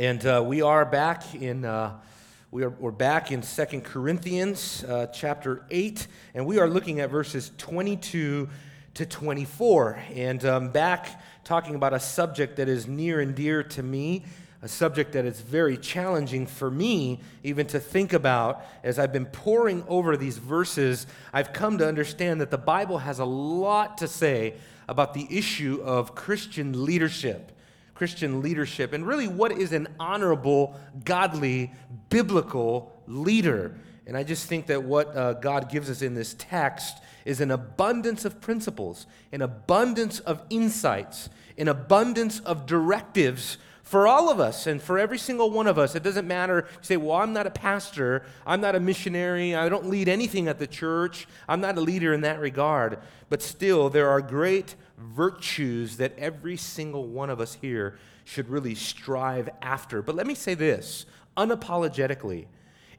And uh, we are back in. Uh, we are, we're back in Second Corinthians uh, chapter 8, and we are looking at verses 22 to 24. And um, back talking about a subject that is near and dear to me, a subject that is very challenging for me even to think about. As I've been poring over these verses, I've come to understand that the Bible has a lot to say about the issue of Christian leadership. Christian leadership, and really what is an honorable, godly, biblical leader. And I just think that what uh, God gives us in this text is an abundance of principles, an abundance of insights, an abundance of directives for all of us and for every single one of us. It doesn't matter. You say, well, I'm not a pastor, I'm not a missionary, I don't lead anything at the church, I'm not a leader in that regard. But still, there are great virtues that every single one of us here should really strive after. But let me say this unapologetically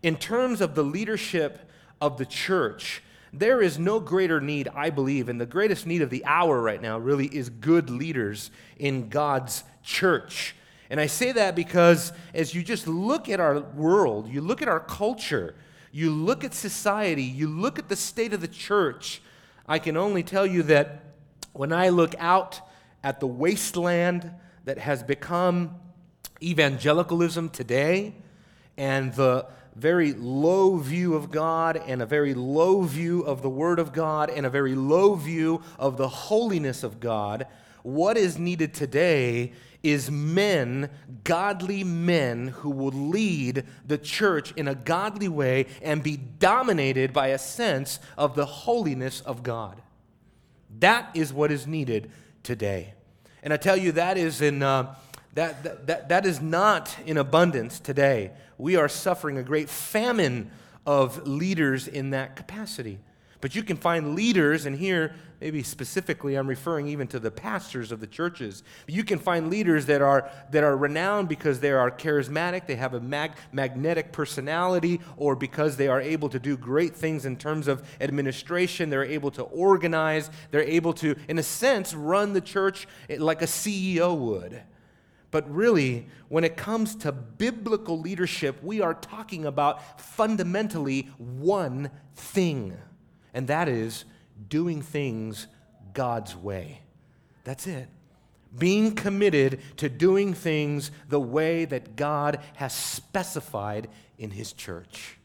in terms of the leadership of the church, there is no greater need, I believe, and the greatest need of the hour right now really is good leaders in God's church. And I say that because as you just look at our world, you look at our culture, you look at society, you look at the state of the church, I can only tell you that when I look out at the wasteland that has become evangelicalism today and the very low view of God and a very low view of the Word of God and a very low view of the holiness of God, what is needed today is men, godly men, who will lead the church in a godly way and be dominated by a sense of the holiness of God. That is what is needed today. And I tell you, that is, in, uh, that, that, that, that is not in abundance today. We are suffering a great famine of leaders in that capacity. But you can find leaders, and here, maybe specifically, I'm referring even to the pastors of the churches. You can find leaders that are, that are renowned because they are charismatic, they have a mag- magnetic personality, or because they are able to do great things in terms of administration. They're able to organize, they're able to, in a sense, run the church like a CEO would. But really, when it comes to biblical leadership, we are talking about fundamentally one thing and that is doing things God's way. That's it. Being committed to doing things the way that God has specified in His church.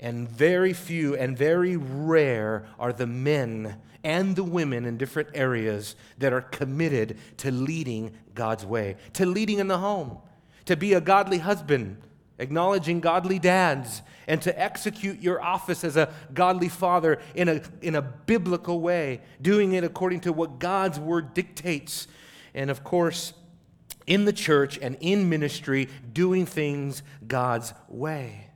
And very few and very rare are the men and the women in different areas that are committed to leading God's way, to leading in the home, to be a godly husband, acknowledging godly dads, and to execute your office as a godly father in a, in a biblical way, doing it according to what God's word dictates. And of course, in the church and in ministry, doing things God's way.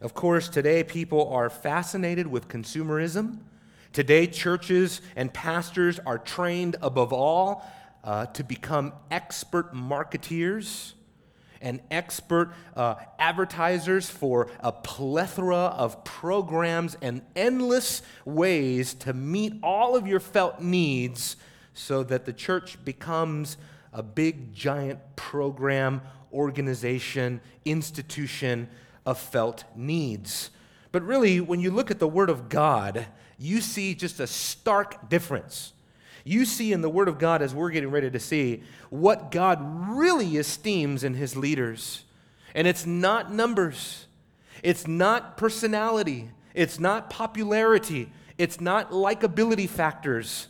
Of course, today people are fascinated with consumerism. Today, churches and pastors are trained above all uh, to become expert marketeers and expert uh, advertisers for a plethora of programs and endless ways to meet all of your felt needs so that the church becomes a big, giant program, organization, institution of felt needs. But really, when you look at the Word of God, you see just a stark difference you see in the Word of God, as we're getting ready to see, what God really esteems in His leaders. And it's not numbers, it's not personality, it's not popularity, it's not likability factors.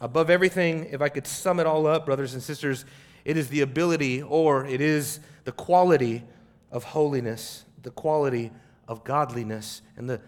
Above everything, if I could sum it all up, brothers and sisters, it is the ability or it is the quality of holiness, the quality of godliness. And the,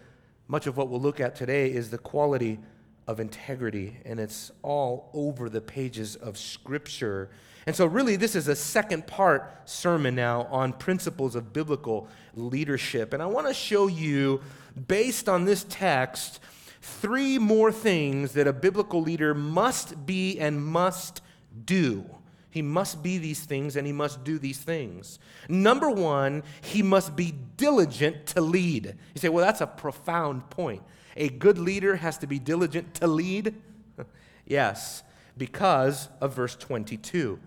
much of what we'll look at today is the quality of integrity, and it's all over the pages of Scripture. And so, really, this is a second part sermon now on principles of biblical leadership. And I want to show you, based on this text, three more things that a biblical leader must be and must do. He must be these things and he must do these things. Number one, he must be diligent to lead. You say, well, that's a profound point. A good leader has to be diligent to lead? yes, because of verse 22.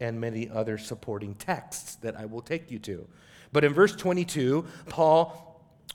and many other supporting texts that I will take you to. But in verse 22, Paul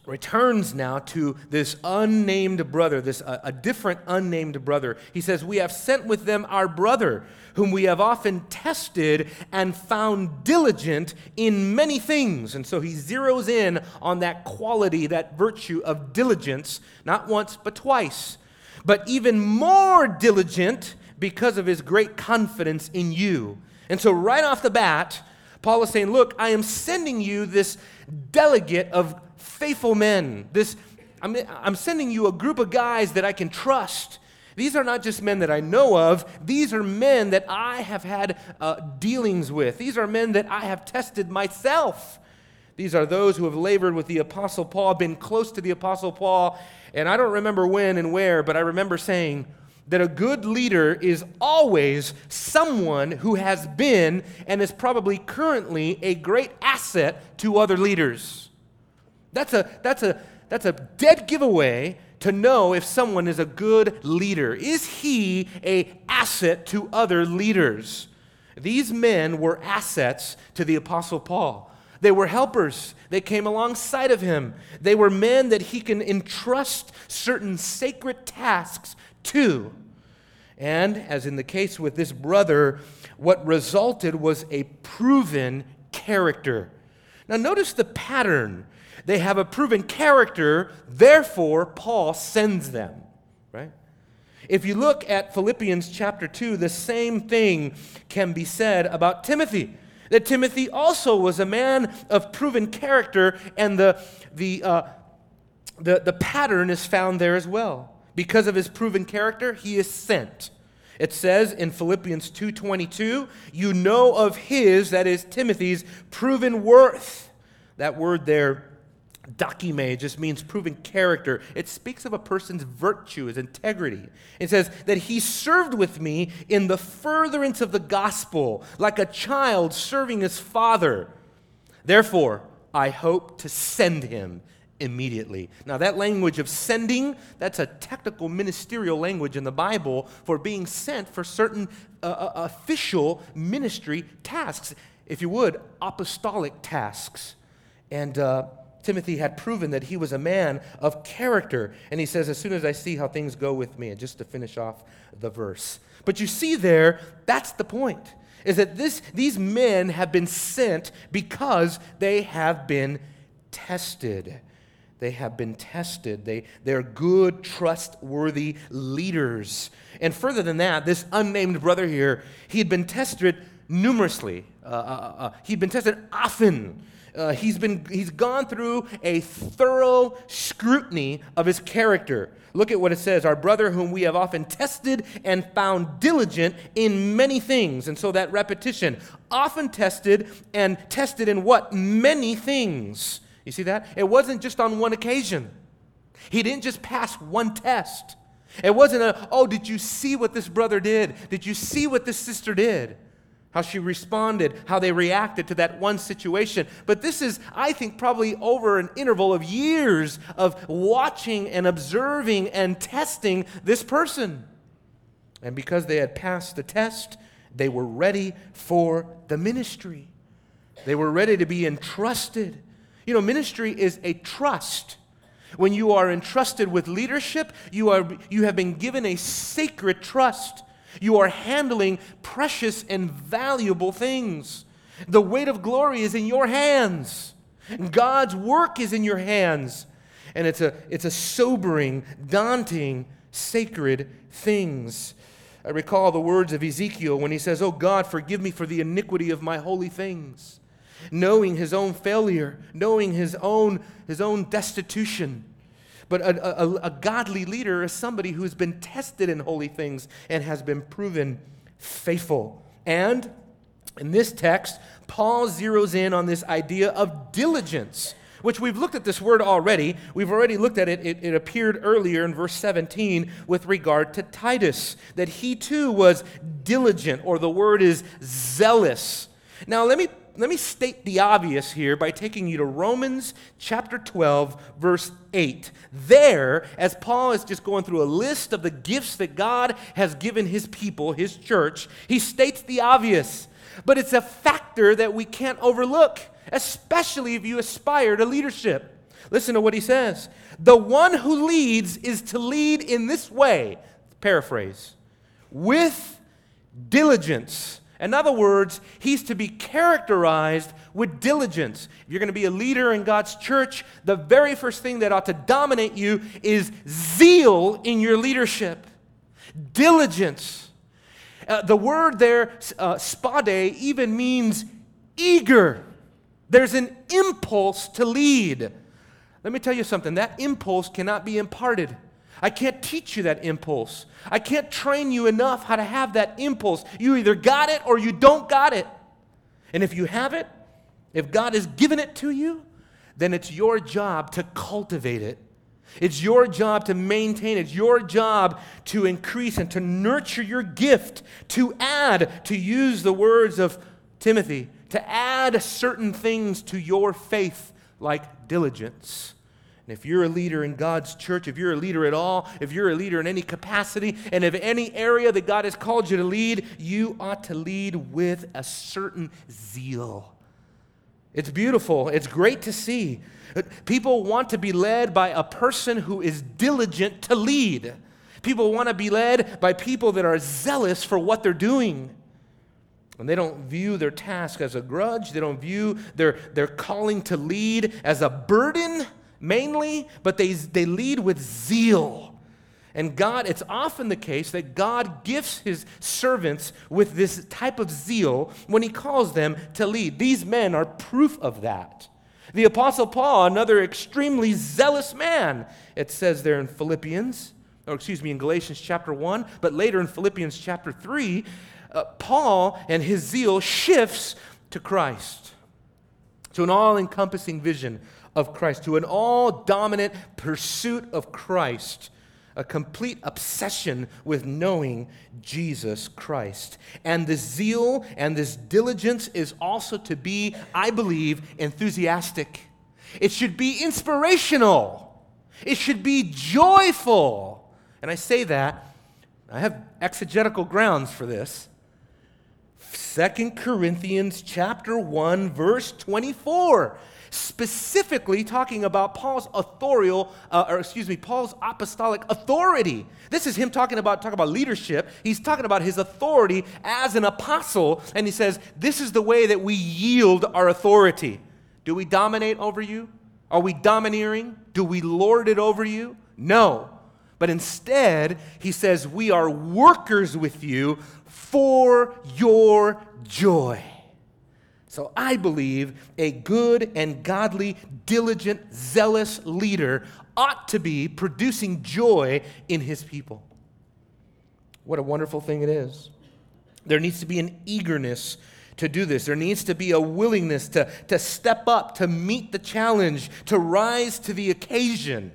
returns now to this unnamed brother, this uh, a different unnamed brother. He says, "We have sent with them our brother, whom we have often tested and found diligent in many things." And so he zeroes in on that quality, that virtue of diligence, not once but twice. But even more diligent because of his great confidence in you. And so right off the bat, Paul is saying, "Look, I am sending you this delegate of faithful men. This, I'm, I'm sending you a group of guys that I can trust. These are not just men that I know of, these are men that I have had uh, dealings with. These are men that I have tested myself. These are those who have labored with the Apostle Paul, been close to the Apostle Paul. And I don't remember when and where, but I remember saying that a good leader is always someone who has been and is probably currently a great asset to other leaders. That's a, that's a, that's a dead giveaway to know if someone is a good leader. Is he a asset to other leaders? These men were assets to the apostle Paul. They were helpers. They came alongside of him. They were men that he can entrust certain sacred tasks to. And as in the case with this brother, what resulted was a proven character. Now, notice the pattern they have a proven character, therefore, Paul sends them, right? If you look at Philippians chapter 2, the same thing can be said about Timothy. That Timothy also was a man of proven character, and the, the, uh, the, the pattern is found there as well. Because of his proven character, he is sent. It says in Philippians 2:22, you know of his that is Timothy's proven worth. That word there Dokime just means proven character. It speaks of a person's virtue, his integrity. It says that he served with me in the furtherance of the gospel, like a child serving his father. Therefore, I hope to send him immediately. Now, that language of sending, that's a technical ministerial language in the Bible for being sent for certain uh, uh official ministry tasks, if you would, apostolic tasks. And uh, Timothy had proven that he was a man of character. And he says, As soon as I see how things go with me, and just to finish off the verse. But you see there, that's the point, is that this, these men have been sent because they have been tested. They have been tested. They, they're good, trustworthy leaders. And further than that, this unnamed brother here, he had been tested numerously. Uh, uh, uh, he'd been tested often uh, he's, been, he's gone through a thorough scrutiny of his character. Look at what it says Our brother, whom we have often tested and found diligent in many things. And so that repetition, often tested and tested in what? Many things. You see that? It wasn't just on one occasion. He didn't just pass one test. It wasn't a, oh, did you see what this brother did? Did you see what this sister did? how she responded, how they reacted to that one situation. But this is, I think, probably over an interval of years of watching and observing and testing this person. And because they had passed the test, they were ready for the ministry. They were ready to be entrusted. You know, ministry is a trust. When you are entrusted with leadership, you, are, you have been given a sacred trust. You are handling precious and valuable things. The weight of glory is in your hands. God's work is in your hands. And it's a, it's a sobering, daunting, sacred things. I recall the words of Ezekiel when he says, Oh God, forgive me for the iniquity of my holy things. Knowing his own failure, knowing his own, his own destitution, but a, a, a, godly leader is somebody who's been tested in holy things and has been proven faithful. And in this text, Paul zeroes in on this idea of diligence, which we've looked at this word already. We've already looked at it. It, it appeared earlier in verse 17 with regard to Titus, that he too was diligent, or the word is zealous. Now, let me let me state the obvious here by taking you to Romans chapter 12, verse 8. There, as Paul is just going through a list of the gifts that God has given his people, his church, he states the obvious. but it's a factor that we can't overlook, especially if you aspire to leadership. Listen to what he says. The one who leads is to lead in this way, paraphrase, with diligence. In other words, he's to be characterized with diligence. If you're going to be a leader in God's church, the very first thing that ought to dominate you is zeal in your leadership. Diligence. Uh, the word there, uh, spoude, even means eager. There's an impulse to lead. Let me tell you something that impulse cannot be imparted. I can't teach you that impulse. I can't train you enough how to have that impulse. You either got it or you don't got it. And if you have it, if God has given it to you, then it's your job to cultivate it. It's your job to maintain. It. It's your job to increase and to nurture your gift, to add, to use the words of Timothy, to add certain things to your faith, like diligence. And if you're a leader in God's church, if you're a leader at all, if you're a leader in any capacity, and if any area that God has called you to lead, you ought to lead with a certain zeal. It's beautiful. It's great to see. People want to be led by a person who is diligent to lead. People want to be led by people that are zealous for what they're doing. And they don't view their task as a grudge. They don't view their, their calling to lead as a burden mainly, but they, they lead with zeal. And God, it's often the case that God gifts his servants with this type of zeal when he calls them to lead. These men are proof of that. The Apostle Paul, another extremely zealous man, it says there in Philippians, or excuse me, in Galatians chapter 1, but later in Philippians chapter 3, uh, Paul and his zeal shifts to Christ, to an all encompassing vision of Christ, to an all dominant pursuit of Christ a complete obsession with knowing Jesus Christ. And this zeal and this diligence is also to be, I believe, enthusiastic. It should be inspirational. It should be joyful. And I say that, I have exegetical grounds for this. Second Corinthians chapter 1 verse 24 specifically talking about Paul's authorial, uh, or excuse me, Paul's apostolic authority. This is him talking about talking about leadership. He's talking about his authority as an apostle, and he says, "This is the way that we yield our authority." Do we dominate over you? Are we domineering? Do we lord it over you? No. But instead, he says, We are workers with you for your joy. So I believe a good and godly, diligent, zealous leader ought to be producing joy in his people. What a wonderful thing it is. There needs to be an eagerness to do this. There needs to be a willingness to, to step up, to meet the challenge, to rise to the occasion.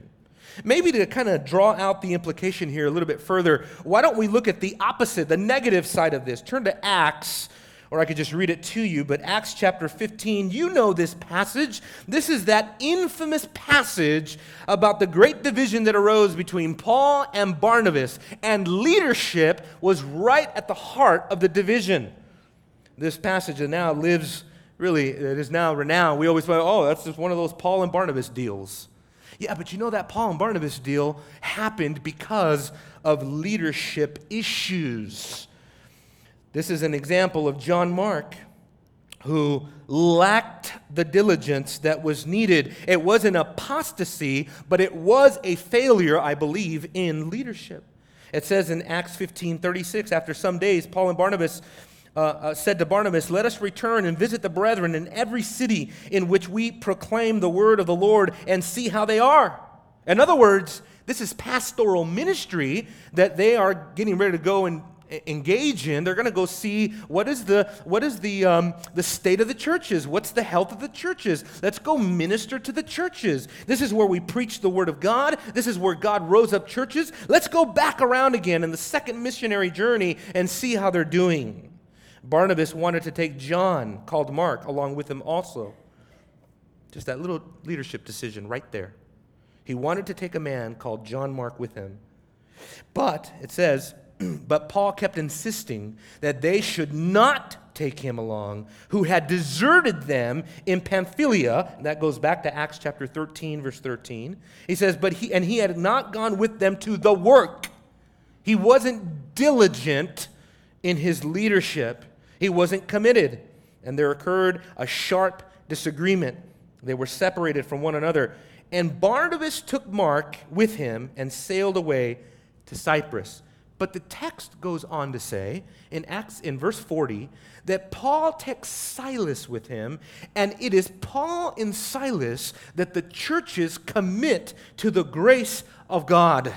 Maybe to kind of draw out the implication here a little bit further, why don't we look at the opposite, the negative side of this? Turn to Acts or I could just read it to you, but Acts chapter 15, you know this passage. This is that infamous passage about the great division that arose between Paul and Barnabas, and leadership was right at the heart of the division. This passage that now lives, really, it is now renowned. We always say, oh, that's just one of those Paul and Barnabas deals. Yeah, but you know that Paul and Barnabas deal happened because of leadership issues. This is an example of John Mark, who lacked the diligence that was needed. It was an apostasy, but it was a failure, I believe, in leadership. It says in Acts 15 36, after some days, Paul and Barnabas uh, uh, said to Barnabas, Let us return and visit the brethren in every city in which we proclaim the word of the Lord and see how they are. In other words, this is pastoral ministry that they are getting ready to go and engage in they're going to go see what is the what is the um, the state of the churches what's the health of the churches. Let's go minister to the churches. This is where we preach the word of god. This is where god rose up churches. Let's go back around again in the second missionary journey and see how they're doing. Barnabas wanted to take john called mark along with him also. Just that little leadership decision right there. He wanted to take a man called john mark with him. But it says but Paul kept insisting that they should not take him along, who had deserted them in Pamphylia. That goes back to Acts chapter 13, verse 13. He says, But he, and he had not gone with them to the work. He wasn't diligent in his leadership, he wasn't committed. And there occurred a sharp disagreement. They were separated from one another. And Barnabas took Mark with him and sailed away to Cyprus. But the text goes on to say in Acts in verse 40 that Paul takes Silas with him, and it is Paul and Silas that the churches commit to the grace of God.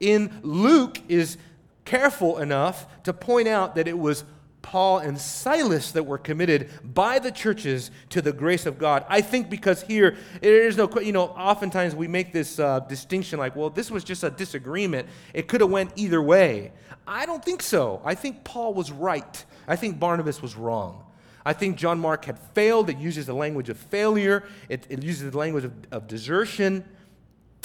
In Luke is careful enough to point out that it was Paul and Silas that were committed by the churches to the grace of God. I think because here, there is no, you know, oftentimes we make this uh, distinction like, well, this was just a disagreement. It could have went either way. I don't think so. I think Paul was right. I think Barnabas was wrong. I think John Mark had failed. It uses the language of failure, it, it uses the language of, of desertion.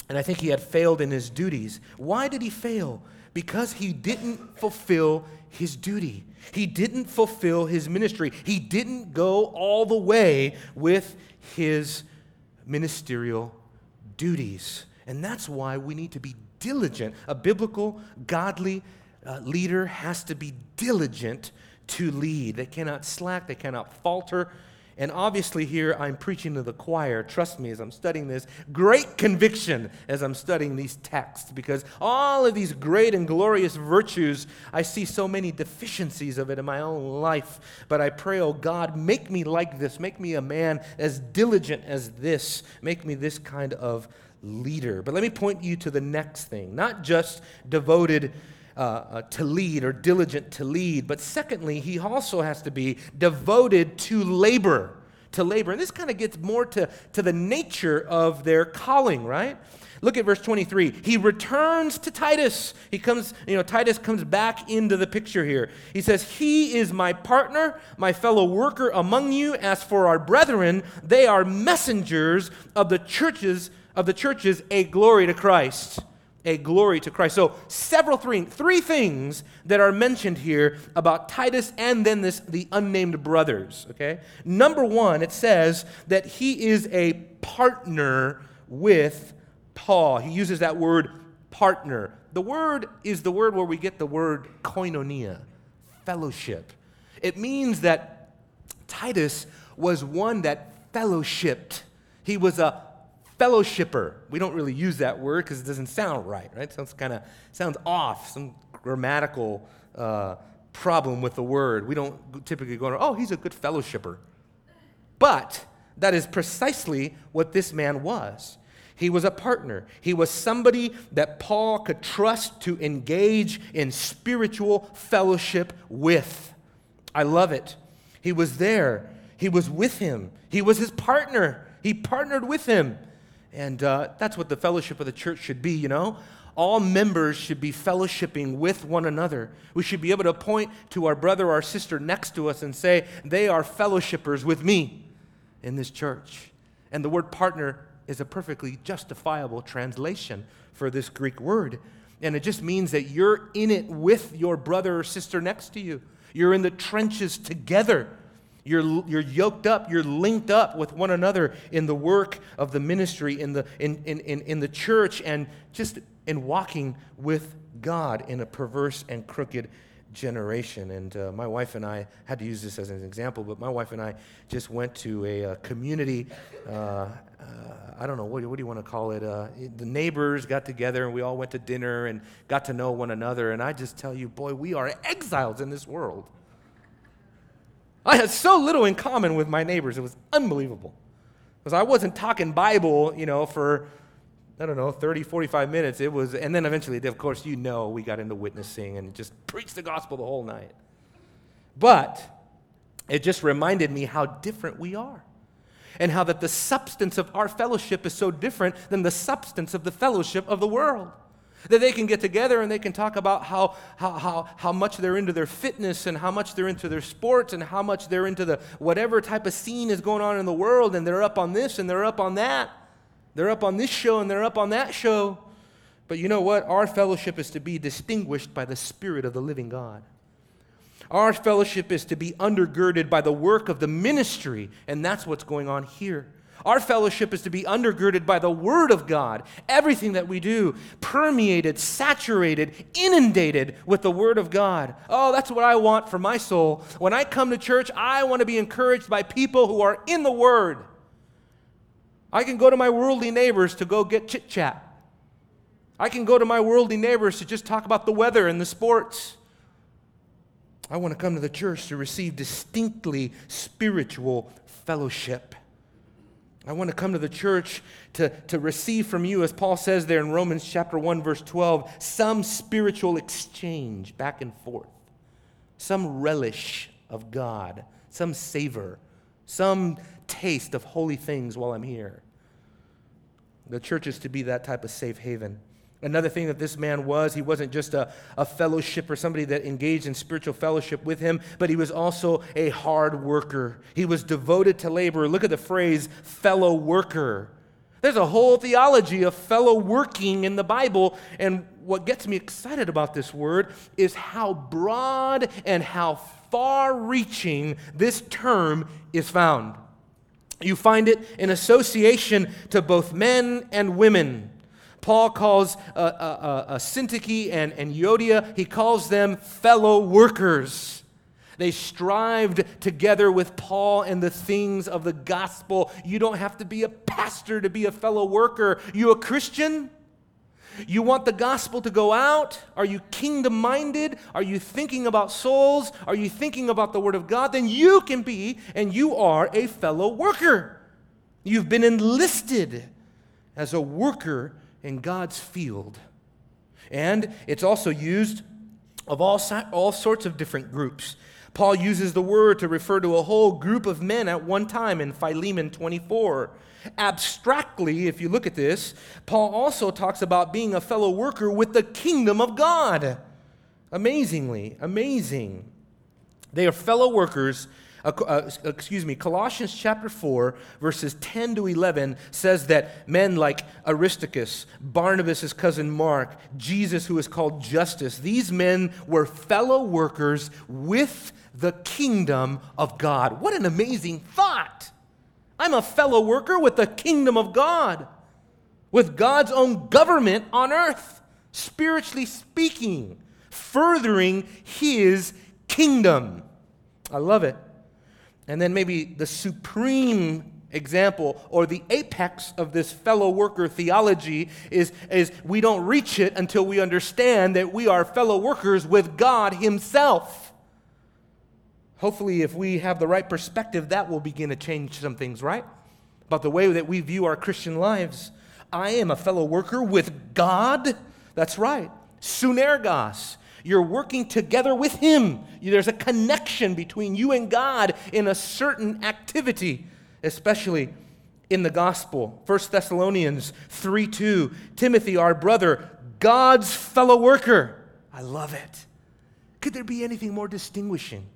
And I think he had failed in his duties. Why did he fail? Because he didn't fulfill his duty. He didn't fulfill his ministry. He didn't go all the way with his ministerial duties. And that's why we need to be diligent. A biblical, godly uh, leader has to be diligent to lead. They cannot slack, they cannot falter, and obviously, here I'm preaching to the choir. Trust me, as I'm studying this, great conviction as I'm studying these texts, because all of these great and glorious virtues, I see so many deficiencies of it in my own life. But I pray, oh God, make me like this. Make me a man as diligent as this. Make me this kind of leader. But let me point you to the next thing not just devoted uh, uh, to lead or diligent to lead. But secondly, he also has to be devoted to labor. To labor. And this kind of gets more to, to the nature of their calling, right? Look at verse 23. He returns to Titus. He comes, you know, Titus comes back into the picture here. He says, He is my partner, my fellow worker among you. As for our brethren, they are messengers of the churches, of the churches, a glory to Christ a glory to Christ. So, several three, three things that are mentioned here about Titus and then this the unnamed brothers, okay? Number 1, it says that he is a partner with Paul. He uses that word partner. The word is the word where we get the word koinonia, fellowship. It means that Titus was one that fellowshipped. He was a fellowshipper. We don't really use that word because it doesn't sound right, right? It sounds kind of sounds off, some grammatical uh, problem with the word. We don't typically go, oh, he's a good fellowshipper. But that is precisely what this man was. He was a partner. He was somebody that Paul could trust to engage in spiritual fellowship with. I love it. He was there. He was with him. He was his partner. He partnered with him. And uh, that's what the fellowship of the church should be, you know? All members should be fellowshipping with one another. We should be able to point to our brother or sister next to us and say, they are fellowshippers with me in this church. And the word partner is a perfectly justifiable translation for this Greek word. And it just means that you're in it with your brother or sister next to you. You're in the trenches together. You're, you're yoked up, you're linked up with one another in the work of the ministry, in the, in, in, in, in the church, and just in walking with God in a perverse and crooked generation. And uh, my wife and I had to use this as an example, but my wife and I just went to a, a community. Uh, uh, I don't know, what, what do you want to call it? Uh, the neighbors got together and we all went to dinner and got to know one another. And I just tell you, boy, we are exiles in this world. I had so little in common with my neighbors. It was unbelievable. Because I wasn't talking Bible, you know, for, I don't know, 30, 45 minutes. It was, and then eventually, of course, you know, we got into witnessing and just preached the gospel the whole night. But it just reminded me how different we are. And how that the substance of our fellowship is so different than the substance of the fellowship of the world. That they can get together and they can talk about how, how, how, how much they're into their fitness and how much they're into their sports and how much they're into the whatever type of scene is going on in the world and they're up on this and they're up on that. They're up on this show and they're up on that show. But you know what? Our fellowship is to be distinguished by the Spirit of the living God. Our fellowship is to be undergirded by the work of the ministry, and that's what's going on here. Our fellowship is to be undergirded by the Word of God. Everything that we do, permeated, saturated, inundated with the Word of God. Oh, that's what I want for my soul. When I come to church, I want to be encouraged by people who are in the Word. I can go to my worldly neighbors to go get chit chat. I can go to my worldly neighbors to just talk about the weather and the sports. I want to come to the church to receive distinctly spiritual fellowship. I want to come to the church to, to receive from you, as Paul says there in Romans chapter 1, verse 12, some spiritual exchange back and forth, some relish of God, some savor, some taste of holy things while I'm here. The church is to be that type of safe haven. Another thing that this man was, he wasn't just a, a fellowship or somebody that engaged in spiritual fellowship with him, but he was also a hard worker. He was devoted to labor. Look at the phrase fellow worker. There's a whole theology of fellow working in the Bible, and what gets me excited about this word is how broad and how far reaching this term is found. You find it in association to both men and women. Paul calls uh, uh, uh, uh, Syntyche and, and he calls them fellow workers. They strived together with Paul in the things of the gospel. You don't have to be a pastor to be a fellow worker. You a Christian? You want the gospel to go out? Are you kingdom minded? Are you thinking about souls? Are you thinking about the word of God? Then you can be and you are a fellow worker. You've been enlisted as a worker in God's field. And it's also used of all, all sorts of different groups. Paul uses the word to refer to a whole group of men at one time in Philemon 24. Abstractly, if you look at this, Paul also talks about being a fellow worker with the kingdom of God. Amazingly, amazing. They are fellow workers uh, excuse me, Colossians chapter 4, verses 10 to 11 says that men like Aristarchus, Barnabas' cousin Mark, Jesus, who is called Justus, these men were fellow workers with the kingdom of God. What an amazing thought! I'm a fellow worker with the kingdom of God, with God's own government on earth, spiritually speaking, furthering his kingdom. I love it. And then maybe the supreme example or the apex of this fellow worker theology is, is we don't reach it until we understand that we are fellow workers with God Himself. Hopefully, if we have the right perspective, that will begin to change some things, right? About the way that we view our Christian lives. I am a fellow worker with God. That's right. Sunergos. You're working together with Him. There's a connection between you and God in a certain activity, especially in the gospel. 1 Thessalonians 3 2. Timothy, our brother, God's fellow worker. I love it. Could there be anything more distinguishing?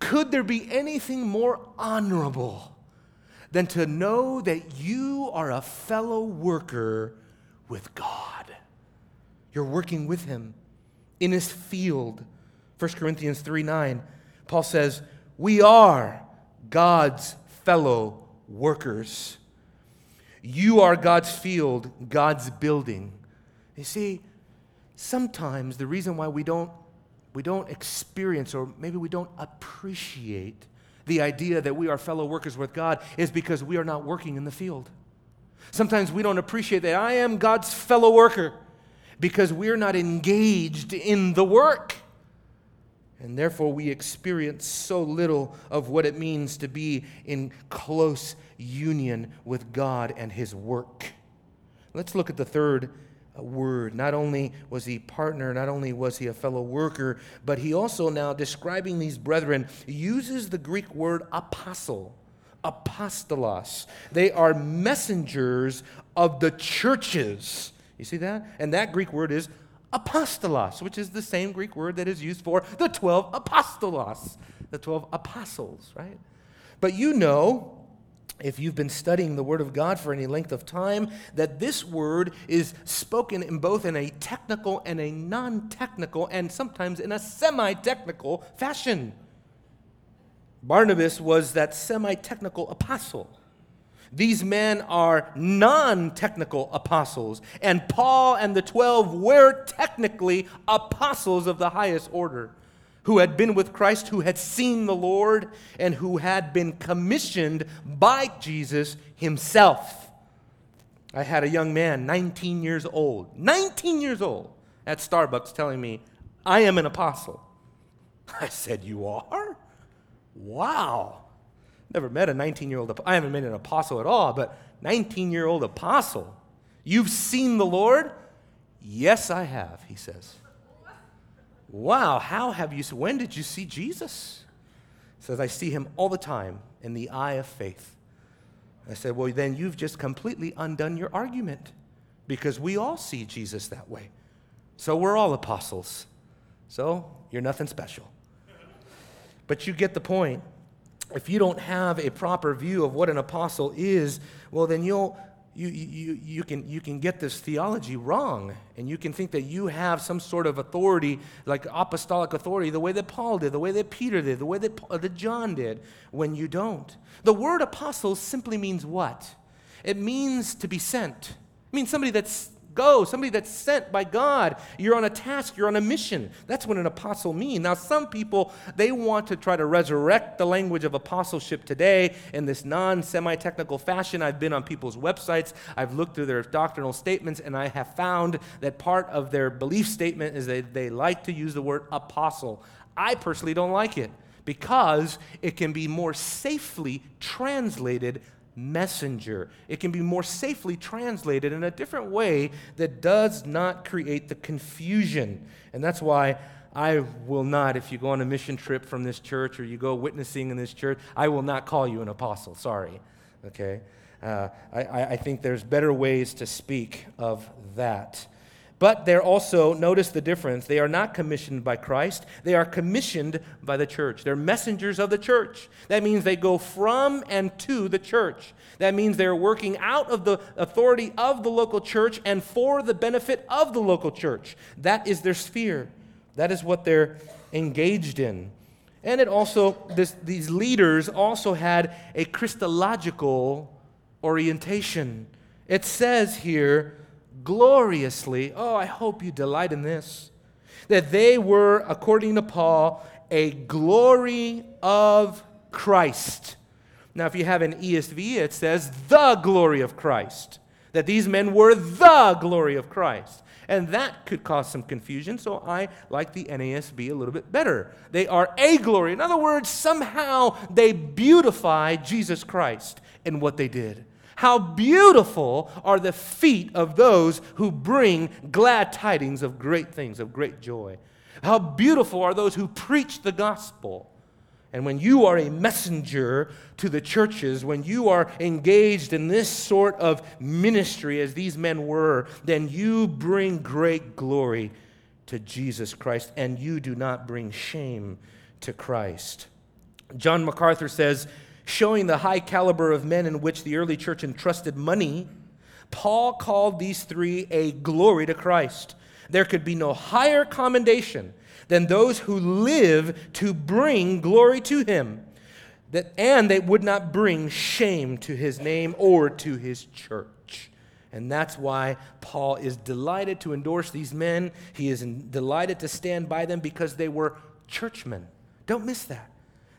Could there be anything more honorable than to know that you are a fellow worker with God? You're working with Him in his field. 1 Corinthians 3 9, Paul says, We are God's fellow workers. You are God's field, God's building. You see, sometimes the reason why we don't, we don't experience or maybe we don't appreciate the idea that we are fellow workers with God is because we are not working in the field. Sometimes we don't appreciate that I am God's fellow worker because we're not engaged in the work. And therefore, we experience so little of what it means to be in close union with God and His work. Let's look at the third uh, word. Not only was he partner, not only was he a fellow worker, but he also now describing these brethren uses the Greek word apostle, apostolos. They are messengers of the churches you see that? And that Greek word is apostolos, which is the same Greek word that is used for the 12 apostolos, the 12 apostles, right? But you know if you've been studying the Word of God for any length of time, that this word is spoken in both in a technical and a non technical, and sometimes in a semi technical fashion. Barnabas was that semi technical apostle. These men are non technical apostles, and Paul and the 12 were technically apostles of the highest order who had been with Christ, who had seen the Lord, and who had been commissioned by Jesus himself. I had a young man, 19 years old, 19 years old, at Starbucks telling me, I am an apostle. I said, You are? Wow. Never met a 19 year old, I haven't met an apostle at all, but 19 year old apostle. You've seen the Lord? Yes, I have, he says. Wow, how have you, when did you see Jesus? He says, I see him all the time in the eye of faith. I said, Well, then you've just completely undone your argument because we all see Jesus that way. So we're all apostles. So you're nothing special. But you get the point. If you don't have a proper view of what an apostle is, well, then you'll, you, you, you, can, you can get this theology wrong, and you can think that you have some sort of authority, like apostolic authority, the way that Paul did, the way that Peter did, the way that, uh, that John did, when you don't. The word apostle simply means what? It means to be sent. It means somebody that's go, somebody that's sent by God. You're on a task, you're on a mission. That's what an apostle means. Now, some people, they want to try to resurrect the language of apostleship today in this non semi technical fashion. I've been on people's websites, I've looked through their doctrinal statements, and I have found that part of their belief statement is that they like to use the word apostle. I personally don't like it because it can be more safely translated messenger. It can be more safely translated in a different way that does not create the confusion. And that's why I will not, if you go on a mission trip from this church or you go witnessing in this church, I will not call you an apostle. Sorry. Okay? Uh, I, I think there's better ways to speak of that. But they're also, notice the difference, they are not commissioned by Christ, they are commissioned by the church. They're messengers of the church. That means they go from and to the church. That means they're working out of the authority of the local church and for the benefit of the local church. That is their sphere, that is what they're engaged in. And it also, this, these leaders also had a Christological orientation. It says here, gloriously. Oh, I hope you delight in this. That they were, according to Paul, a glory of Christ. Now, if you have an ESV, it says the glory of Christ. That these men were the glory of Christ. And that could cause some confusion, so I like the NASB a little bit better. They are a glory. In other words, somehow they beautify Jesus Christ in what they did. How beautiful are the feet of those who bring glad tidings of great things, of great joy. How beautiful are those who preach the gospel. And when you are a messenger to the churches, when you are engaged in this sort of ministry as these men were, then you bring great glory to Jesus Christ and you do not bring shame to Christ. John MacArthur says, showing the high caliber of men in which the early church entrusted money, Paul called these three a glory to Christ. There could be no higher commendation than those who live to bring glory to him. That, and they would not bring shame to his name or to his church. And that's why Paul is delighted to endorse these men. He is delighted to stand by them because they were churchmen. Don't miss that.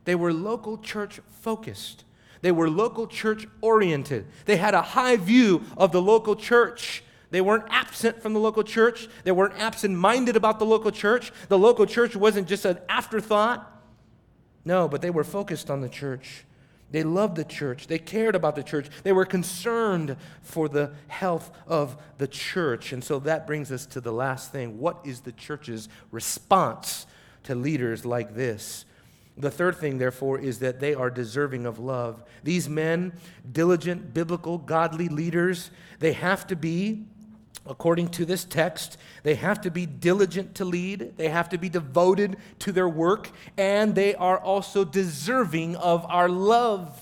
They were local church focused. They were local church oriented. They had a high view of the local church. They weren't absent from the local church. They weren't absent minded about the local church. The local church wasn't just an afterthought. No, but they were focused on the church. They loved the church. They cared about the church. They were concerned for the health of the church. And so that brings us to the last thing. What is the church's response to leaders like this? The third thing, therefore, is that they are deserving of love. These men, diligent, biblical, godly leaders, they have to be, according to this text, they have to be diligent to lead, they have to be devoted to their work, and they are also deserving of our love.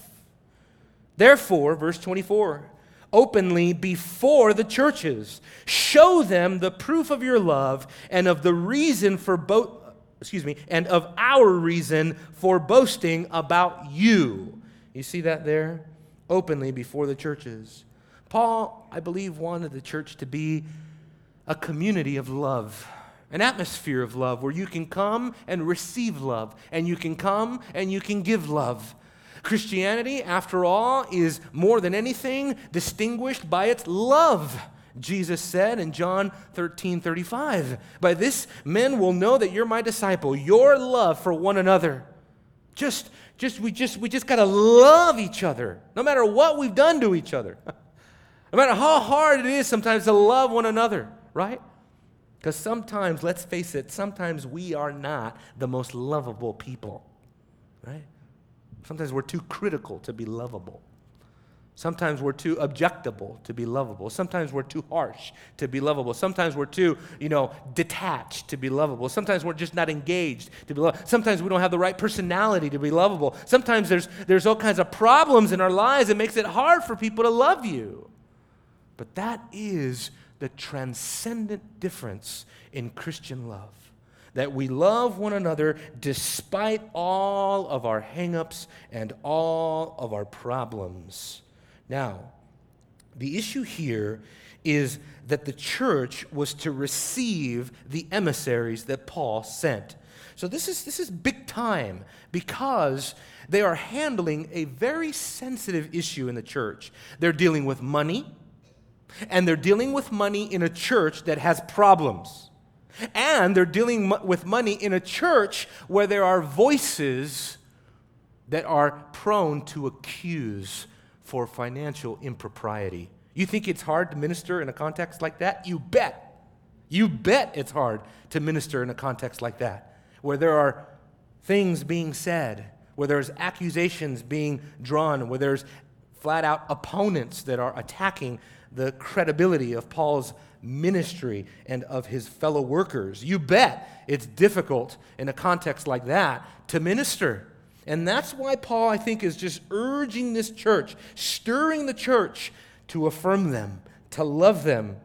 Therefore, verse 24, openly before the churches, show them the proof of your love and of the reason for both excuse me, and of our reason for boasting about you. You see that there? Openly before the churches. Paul, I believe, wanted the church to be a community of love, an atmosphere of love where you can come and receive love, and you can come and you can give love. Christianity, after all, is more than anything distinguished by its love. Jesus said in John 13 35, By this men will know that you're my disciple, your love for one another. Just, just, we just, we just got to love each other, no matter what we've done to each other. no matter how hard it is sometimes to love one another, right? Because sometimes, let's face it, sometimes we are not the most lovable people, right? Sometimes we're too critical to be lovable. Sometimes we're too objectable to be lovable. Sometimes we're too harsh to be lovable. Sometimes we're too, you know, detached to be lovable. Sometimes we're just not engaged to be lovable. Sometimes we don't have the right personality to be lovable. Sometimes there's, there's all kinds of problems in our lives that makes it hard for people to love you. But that is the transcendent difference in Christian love. That we love one another despite all of our hangups and all of our problems. Now, the issue here is that the church was to receive the emissaries that Paul sent. So this is, this is big time because they are handling a very sensitive issue in the church. They're dealing with money, and they're dealing with money in a church that has problems. And they're dealing with money in a church where there are voices that are prone to accuse for financial impropriety. You think it's hard to minister in a context like that? You bet. You bet it's hard to minister in a context like that, where there are things being said, where there's accusations being drawn, where there's flat out opponents that are attacking the credibility of Paul's ministry and of his fellow workers. You bet it's difficult in a context like that to minister. And that's why Paul, I think, is just urging this church, stirring the church to affirm them, to love them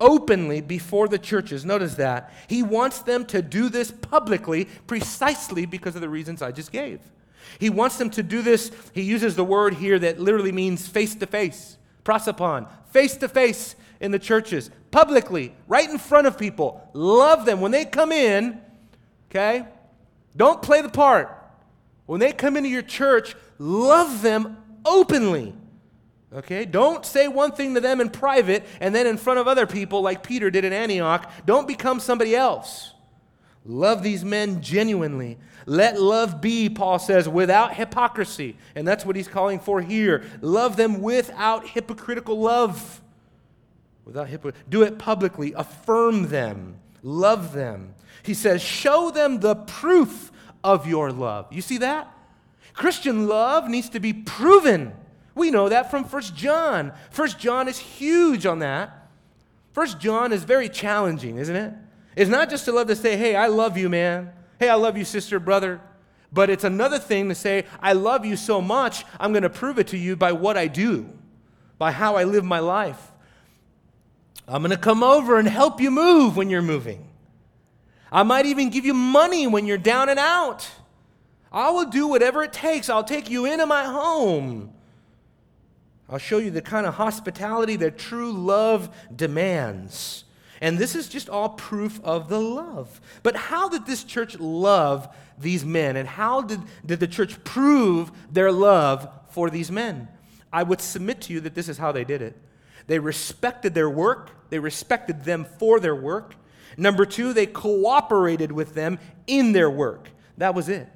openly before the churches. Notice that. He wants them to do this publicly precisely because of the reasons I just gave. He wants them to do this. He uses the word here that literally means face to face, prosopon, face to face in the churches, publicly, right in front of people. Love them. When they come in, okay, don't play the part. When they come into your church, love them openly. Okay? Don't say one thing to them in private and then in front of other people, like Peter did in Antioch. Don't become somebody else. Love these men genuinely. Let love be, Paul says, without hypocrisy. And that's what he's calling for here. Love them without hypocritical love. Without hypocrisy. Do it publicly. Affirm them. Love them. He says, show them the proof of your love. You see that? Christian love needs to be proven. We know that from First John. First John is huge on that. First John is very challenging, isn't it? It's not just to love to say, hey, I love you, man. Hey, I love you, sister, brother. But it's another thing to say, I love you so much, I'm going to prove it to you by what I do, by how I live my life. I'm going to come over and help you move when you're moving. I might even give you money when you're down and out. I will do whatever it takes. I'll take you into my home. I'll show you the kind of hospitality that true love demands. And this is just all proof of the love. But how did this church love these men? And how did, did the church prove their love for these men? I would submit to you that this is how they did it. They respected their work, they respected them for their work, Number two, they cooperated with them in their work. That was it.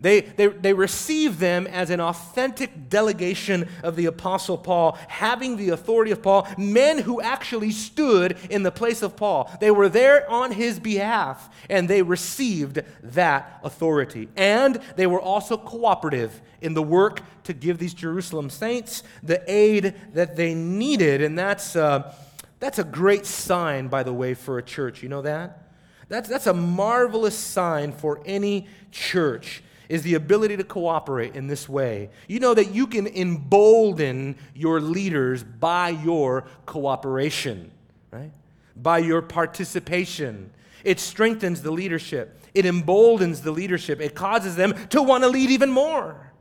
They, they, they received them as an authentic delegation of the Apostle Paul, having the authority of Paul, men who actually stood in the place of Paul. They were there on his behalf, and they received that authority. And they were also cooperative in the work to give these Jerusalem saints the aid that they needed. And that's. Uh, that's a great sign, by the way, for a church. You know that? That's, that's a marvelous sign for any church. is the ability to cooperate in this way. You know that you can embolden your leaders by your cooperation, right? By your participation. It strengthens the leadership, it emboldens the leadership, it causes them to want to lead even more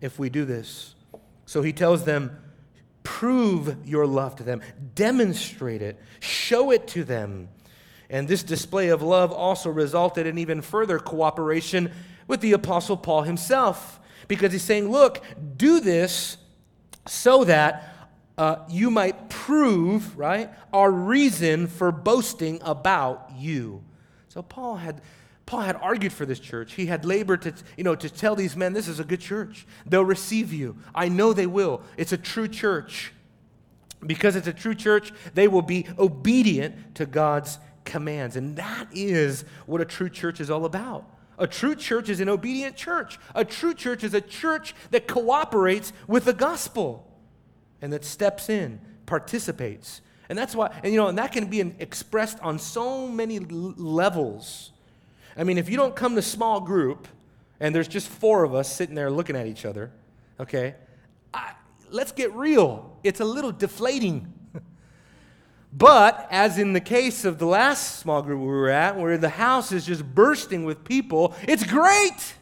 if we do this. So he tells them, prove your love to them, demonstrate it, show it to them. And this display of love also resulted in even further cooperation with the Apostle Paul himself, because he's saying, Look, do this so that uh, you might prove, right, our reason for boasting about you. So Paul had. Paul had argued for this church. He had labored to, you know, to tell these men, this is a good church. They'll receive you. I know they will. It's a true church. Because it's a true church, they will be obedient to God's commands. And that is what a true church is all about. A true church is an obedient church. A true church is a church that cooperates with the gospel and that steps in, participates. And that's why, and you know, and that can be expressed on so many levels. I mean, if you don't come to small group and there's just four of us sitting there looking at each other, okay, I, let's get real. It's a little deflating. But, as in the case of the last small group we were at, where the house is just bursting with people, it's great.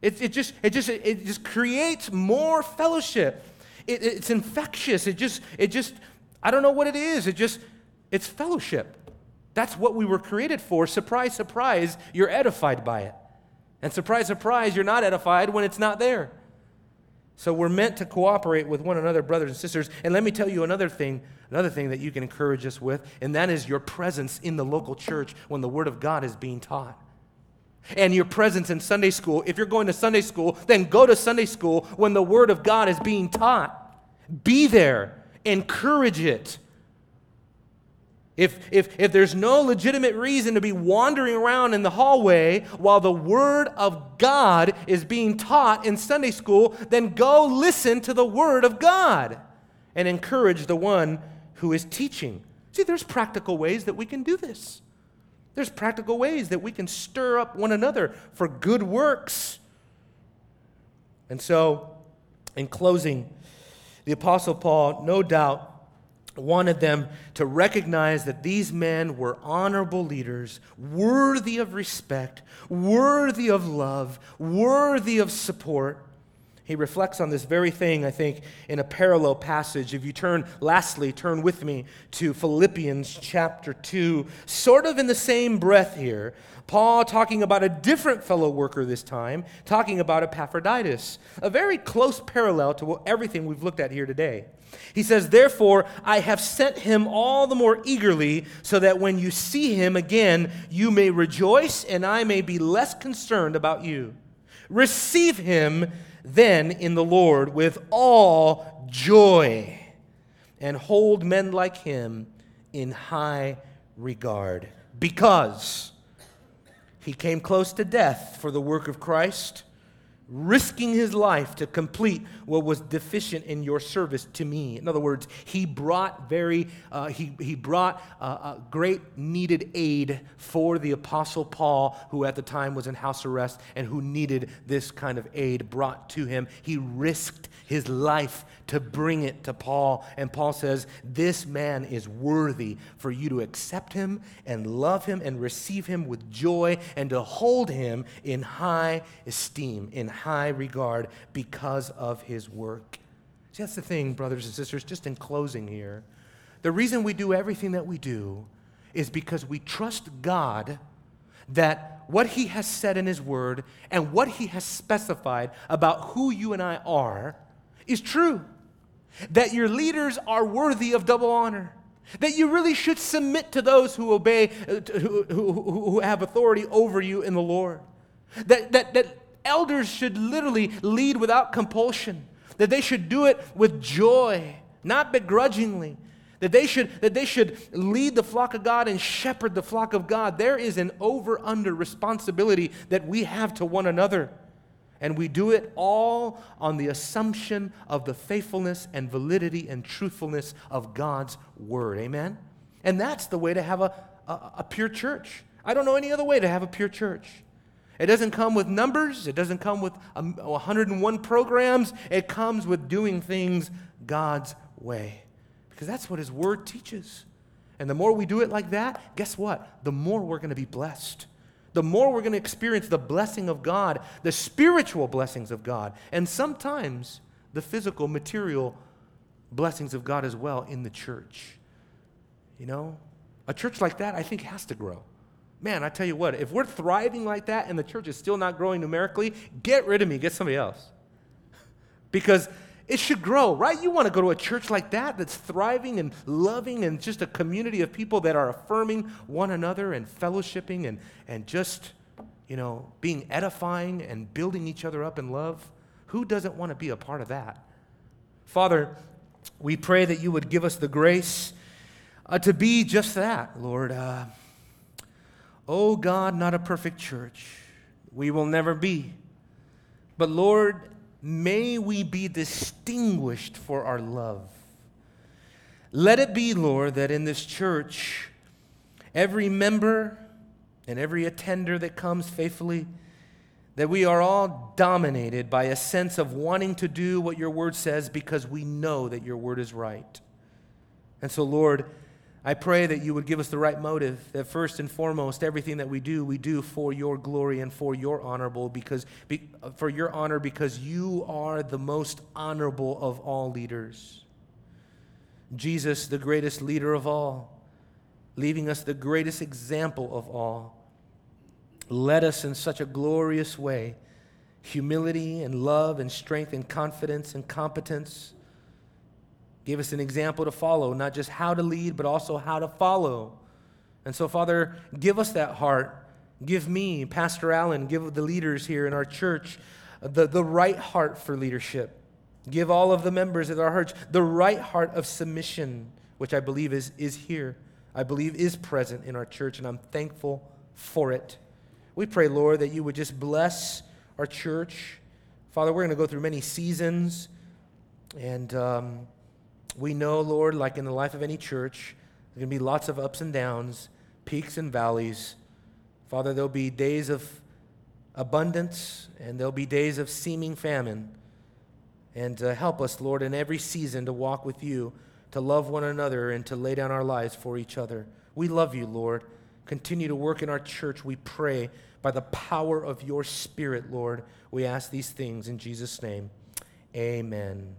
It, it, just, it, just, it just creates more fellowship. It, it's infectious. It just, it just, I don't know what it is. It just, it's fellowship. That's what we were created for. Surprise, surprise, you're edified by it. And surprise, surprise, you're not edified when it's not there. So we're meant to cooperate with one another, brothers and sisters. And let me tell you another thing, another thing that you can encourage us with, and that is your presence in the local church when the Word of God is being taught. And your presence in Sunday school. If you're going to Sunday school, then go to Sunday school when the Word of God is being taught. Be there, encourage it. If, if, if there's no legitimate reason to be wandering around in the hallway while the Word of God is being taught in Sunday school, then go listen to the Word of God and encourage the one who is teaching. See, there's practical ways that we can do this. There's practical ways that we can stir up one another for good works. And so, in closing, the Apostle Paul, no doubt, wanted them to recognize that these men were honorable leaders, worthy of respect, worthy of love, worthy of support. He reflects on this very thing, I think, in a parallel passage. If you turn, lastly, turn with me to Philippians chapter 2, sort of in the same breath here. Paul talking about a different fellow worker this time, talking about Epaphroditus, a very close parallel to everything we've looked at here today. He says, Therefore, I have sent him all the more eagerly, so that when you see him again, you may rejoice, and I may be less concerned about you. Receive him then in the Lord with all joy, and hold men like him in high regard, because he came close to death for the work of Christ risking his life to complete what was deficient in your service to me. In other words, he brought very, uh, he, he brought uh, a great needed aid for the apostle Paul, who at the time was in house arrest and who needed this kind of aid brought to him. He risked his life to bring it to Paul. And Paul says, This man is worthy for you to accept him and love him and receive him with joy and to hold him in high esteem, in high regard because of his work. See, that's the thing, brothers and sisters, just in closing here. The reason we do everything that we do is because we trust God that what He has said in His Word and what He has specified about who you and I are is true that your leaders are worthy of double honor, that you really should submit to those who obey, uh, who, who, who have authority over you in the Lord, that, that, that elders should literally lead without compulsion, that they should do it with joy, not begrudgingly. That they, should, that they should lead the flock of God and shepherd the flock of God. There is an over under responsibility that we have to one another. And we do it all on the assumption of the faithfulness and validity and truthfulness of God's word. Amen? And that's the way to have a, a, a, pure church. I don't know any other way to have a pure church. It doesn't come with numbers, it doesn't come with um, 101 programs. It comes with doing things God's way. Because that's what His Word teaches. And the more we do it like that, guess what? The more we're going to be blessed. The more we're going to experience the blessing of God, the spiritual blessings of God, and sometimes the physical, material blessings of God as well in the church. You know, a church like that, I think, has to grow. Man, I tell you what, if we're thriving like that and the church is still not growing numerically, get rid of me, get somebody else. because it should grow, right? You want to go to a church like that that's thriving and loving and just a community of people that are affirming one another and fellowshipping and, and just, you know, being edifying and building each other up in love. Who doesn't want to be a part of that? Father, we pray that you would give us the grace uh, to be just that, Lord. Uh, oh God, not a perfect church. We will never be. But Lord, may we be distinguished for our love. Let it be, Lord, that in this church, every member and every attender that comes faithfully, that we are all dominated by a sense of wanting to do what your word says because we know that your word is right. And so, Lord, I pray that you would give us the right motive, that first and foremost, everything that we do, we do for your glory and for your honorable because be, for your honor because you are the most honorable of all leaders. Jesus, the greatest leader of all, leaving us the greatest example of all, led us in such a glorious way humility and love and strength and confidence and competence gave us an example to follow, not just how to lead, but also how to follow. And so, Father, give us that heart. Give me, Pastor Allen, give the leaders here in our church the, the right heart for leadership. Give all of the members of our church the right heart of submission, which I believe is, is here. I believe is present in our church, and I'm thankful for it. We pray, Lord, that you would just bless our church. Father, we're going to go through many seasons, and um, we know, Lord, like in the life of any church, there's going to be lots of ups and downs, peaks and valleys. Father, there'll be days of abundance and there'll be days of seeming famine. And uh, help us, Lord, in every season to walk with you, to love one another, and to lay down our lives for each other. We love you, Lord. Continue to work in our church, we pray, by the power of your Spirit, Lord. We ask these things in Jesus' name. Amen.